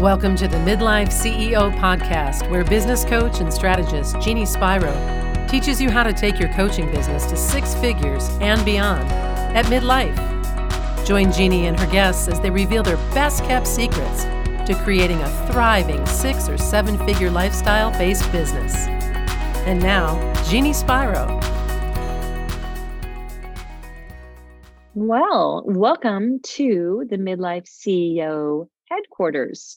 Welcome to the Midlife CEO podcast, where business coach and strategist Jeannie Spiro teaches you how to take your coaching business to six figures and beyond at midlife. Join Jeannie and her guests as they reveal their best kept secrets to creating a thriving six or seven figure lifestyle based business. And now, Jeannie Spiro. Well, welcome to the Midlife CEO headquarters.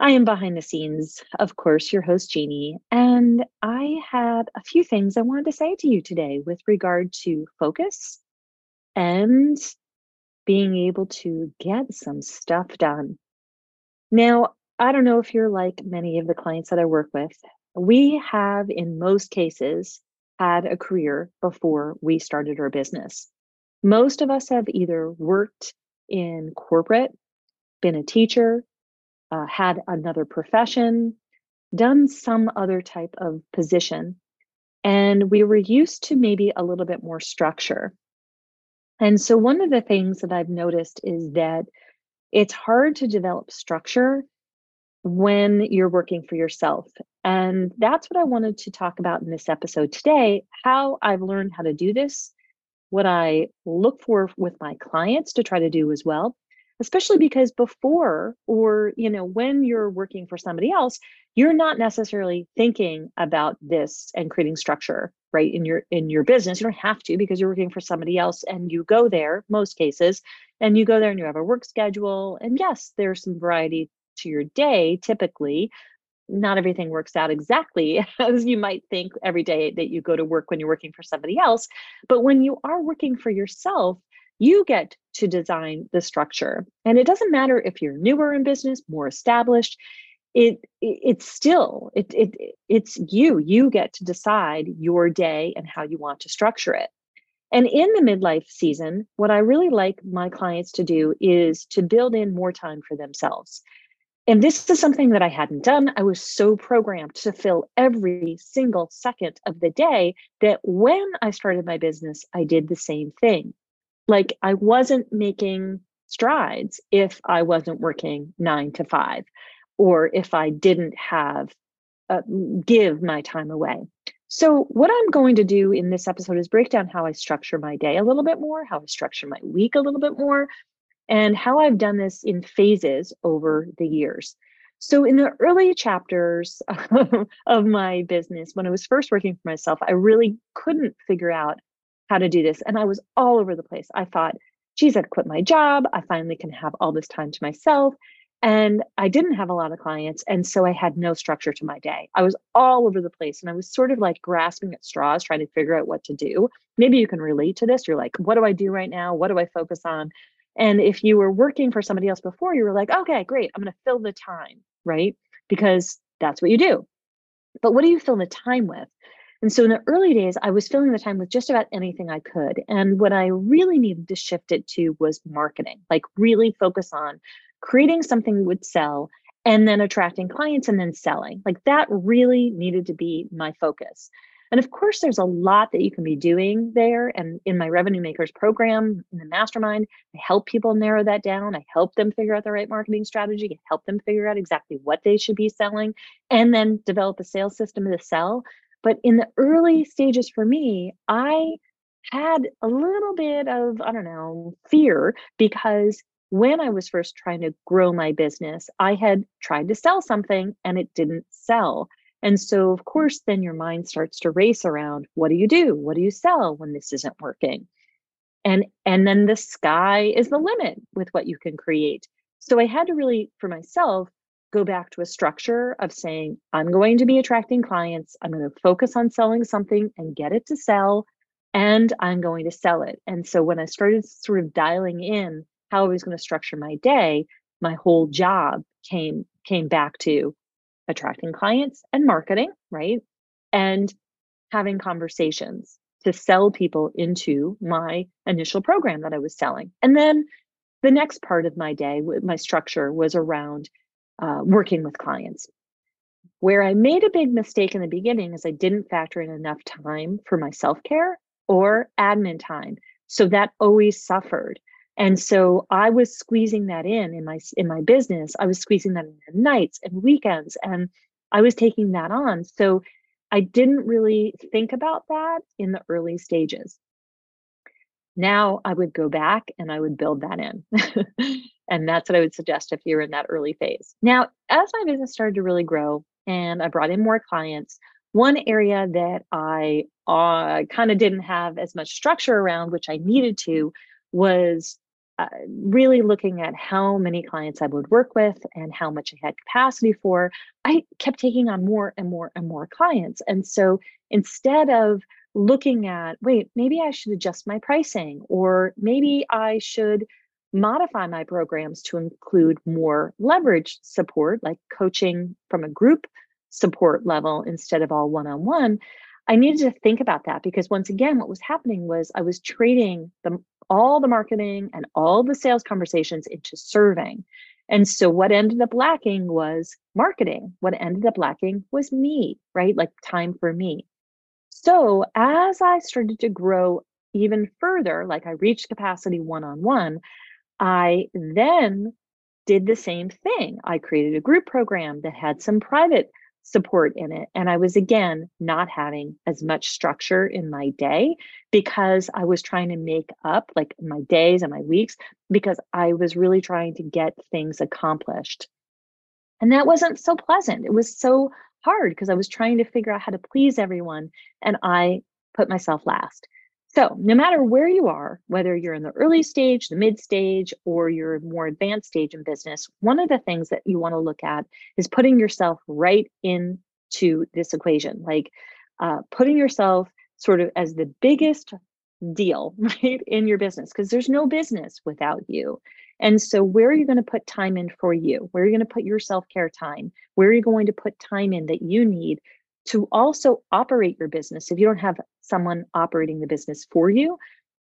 I am behind the scenes, of course, your host, Jeannie, and I had a few things I wanted to say to you today with regard to focus and being able to get some stuff done. Now, I don't know if you're like many of the clients that I work with. We have, in most cases, had a career before we started our business. Most of us have either worked in corporate been a teacher, uh, had another profession, done some other type of position. And we were used to maybe a little bit more structure. And so, one of the things that I've noticed is that it's hard to develop structure when you're working for yourself. And that's what I wanted to talk about in this episode today how I've learned how to do this, what I look for with my clients to try to do as well, especially because before or you know when you're working for somebody else you're not necessarily thinking about this and creating structure right in your in your business. You don't have to because you're working for somebody else and you go there most cases and you go there and you have a work schedule and yes there's some variety to your day typically. Not everything works out exactly as you might think every day that you go to work when you're working for somebody else but when you are working for yourself you get to design the structure. And it doesn't matter if you're newer in business, more established. It, it it's still it, it it's you. You get to decide your day and how you want to structure it. And in the midlife season, what I really like my clients to do is to build in more time for themselves. And this is something that I hadn't done. I was so programmed to fill every single second of the day that when I started my business, I did the same thing like I wasn't making strides if I wasn't working nine to five or if I didn't have uh, give my time away. So, what I'm going to do in this episode is break down how I structure my day a little bit more, how I structure my week a little bit more, and how I've done this in phases over the years. So, in the early chapters of my business, when I was first working for myself, I really couldn't figure out how to do this. And I was all over the place. I thought, geez, I'd quit my job. I finally can have all this time to myself. And I didn't have a lot of clients. And so I had no structure to my day. I was all over the place and I was sort of like grasping at straws, trying to figure out what to do. Maybe you can relate to this. You're like, what do I do right now? What do I focus on? And if you were working for somebody else before, you were like, okay, great, I'm going to fill the time, right? Because that's what you do. But what do you fill the time with? And so in the early days, I was filling the time with just about anything I could. And what I really needed to shift it to was marketing, like really focus on creating something that would sell and then attracting clients and then selling. Like that really needed to be my focus. And of course, there's a lot that you can be doing there. And in my Revenue Makers program, in the mastermind, I help people narrow that down. I help them figure out the right marketing strategy, help them figure out exactly what they should be selling, and then develop a sales system to sell. But in the early mm-hmm. stages for me, I had a little bit of, I don't know, fear because when I was first trying to grow my business, I had tried to sell something and it didn't sell. And so, of mm-hmm. course, then your mind starts to race around what do you do? What do you sell when this isn't working? And, and then the sky is the limit with what you can create. So I had to really, for myself, go back to a structure of saying, I'm going to be attracting clients. I'm going to focus on selling something and get it to sell, and I'm going to sell it. And so when I started sort of dialing in how I was going to structure my day, my whole job came came back to attracting clients and marketing, right? And having conversations to sell people into my initial program that I was selling. And then the next part of my day, my structure was around uh, working with clients. Where I made a big mistake in the beginning is I didn't factor in enough time for my self care or admin time. So that always suffered. And so I was squeezing that in in my in my business. I was squeezing that in nights and weekends and I was taking that on. So I didn't really think about that in the early stages. Now I would go back and I would build that in. and that's what I would suggest if you're in that early phase. Now, as my business started to really grow and I brought in more clients, one area that I uh, kind of didn't have as much structure around, which I needed to, was uh, really looking at how many clients I would work with and how much I had capacity for, I kept taking on more and more and more clients. And so instead of looking at, wait, maybe I should adjust my pricing, or maybe I should modify my programs to include more leverage support, like coaching from a group support level instead of all one on one. I needed to think about that because once again, what was happening was I was trading the all the marketing and all the sales conversations into serving. And so what ended up lacking was marketing. What ended up lacking was me, right? Like time for me. So as I started to grow even further, like I reached capacity one on one, I then did the same thing. I created a group program that had some private support in it. And I was again not having as much structure in my day because I was trying to make up like my days and my weeks because I was really trying to get things accomplished. And that wasn't so pleasant. It was so hard because I was trying to figure out how to please everyone and I put myself last. So, no matter where you are, whether you're in the early stage, the mid stage, or you're more advanced stage in business, one of the things that you want to look at is putting yourself right into this equation, like uh, putting yourself sort of as the biggest deal, right, in your business, because there's no business without you. And so, where are you going to put time in for you? Where are you going to put your self care time? Where are you going to put time in that you need to also operate your business if you don't have someone operating the business for you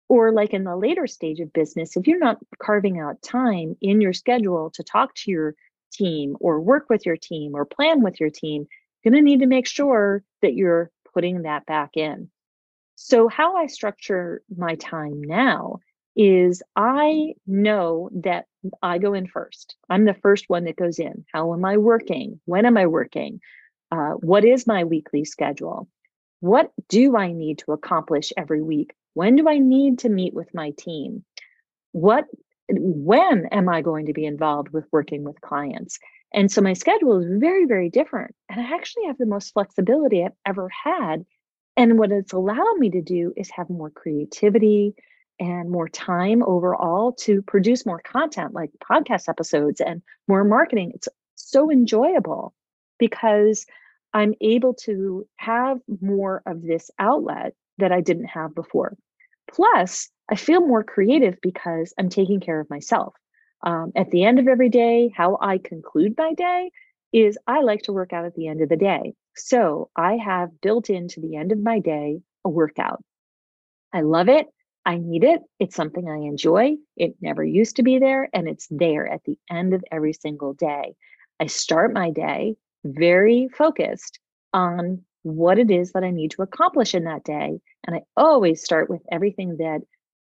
or like in the later stage of business if you're not carving out time in your schedule to talk to your team or work with your team or plan with your team you're going to need to make sure that you're putting that back in so how i structure my time now is i know that i go in first i'm the first one that goes in how am i working when am i working uh, what is my weekly schedule? What do I need to accomplish every week? When do I need to meet with my team? What, when am I going to be involved with working with clients? And so my schedule is very, very different. And I actually have the most flexibility I've ever had. And what it's allowed me to do is have more creativity and more time overall to produce more content like podcast episodes and more marketing. It's so enjoyable because I'm able to have more of this outlet that I didn't have before. Plus, I feel more creative because I'm taking care of myself. Um, at the end of every day, how I conclude my day is I like to work out at the end of the day. So I have built into the end of my day a workout. I love it. I need it. It's something I enjoy. It never used to be there, and it's there at the end of every single day. I start my day very focused on what it is that I need to accomplish in that day. And I always start with everything that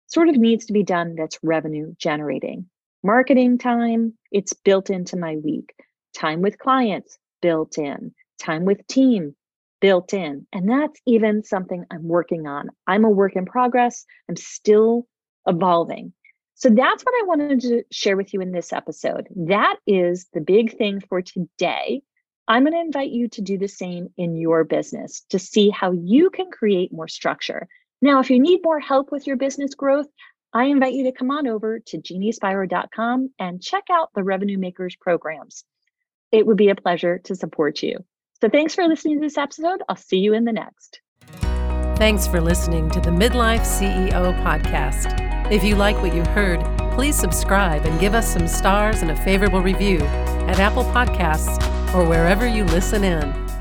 sort of needs to be done that's revenue generating. Marketing time, it's built into my week. Time with clients, built in. Time with team, built in. And that's even something I'm working on. I'm a work in progress. I'm still evolving. So that's what I wanted to share with you in this episode. That is the big thing for today. I'm going to invite you to do the same in your business to see how you can create more structure. Now, if you need more help with your business growth, I invite you to come on over to jeanniespiro.com and check out the Revenue Makers programs. It would be a pleasure to support you. So thanks for listening to this episode. I'll see you in the next. Thanks for listening to the Midlife CEO podcast. If you like what you heard, please subscribe and give us some stars and a favorable review at Apple Podcasts or wherever you listen in.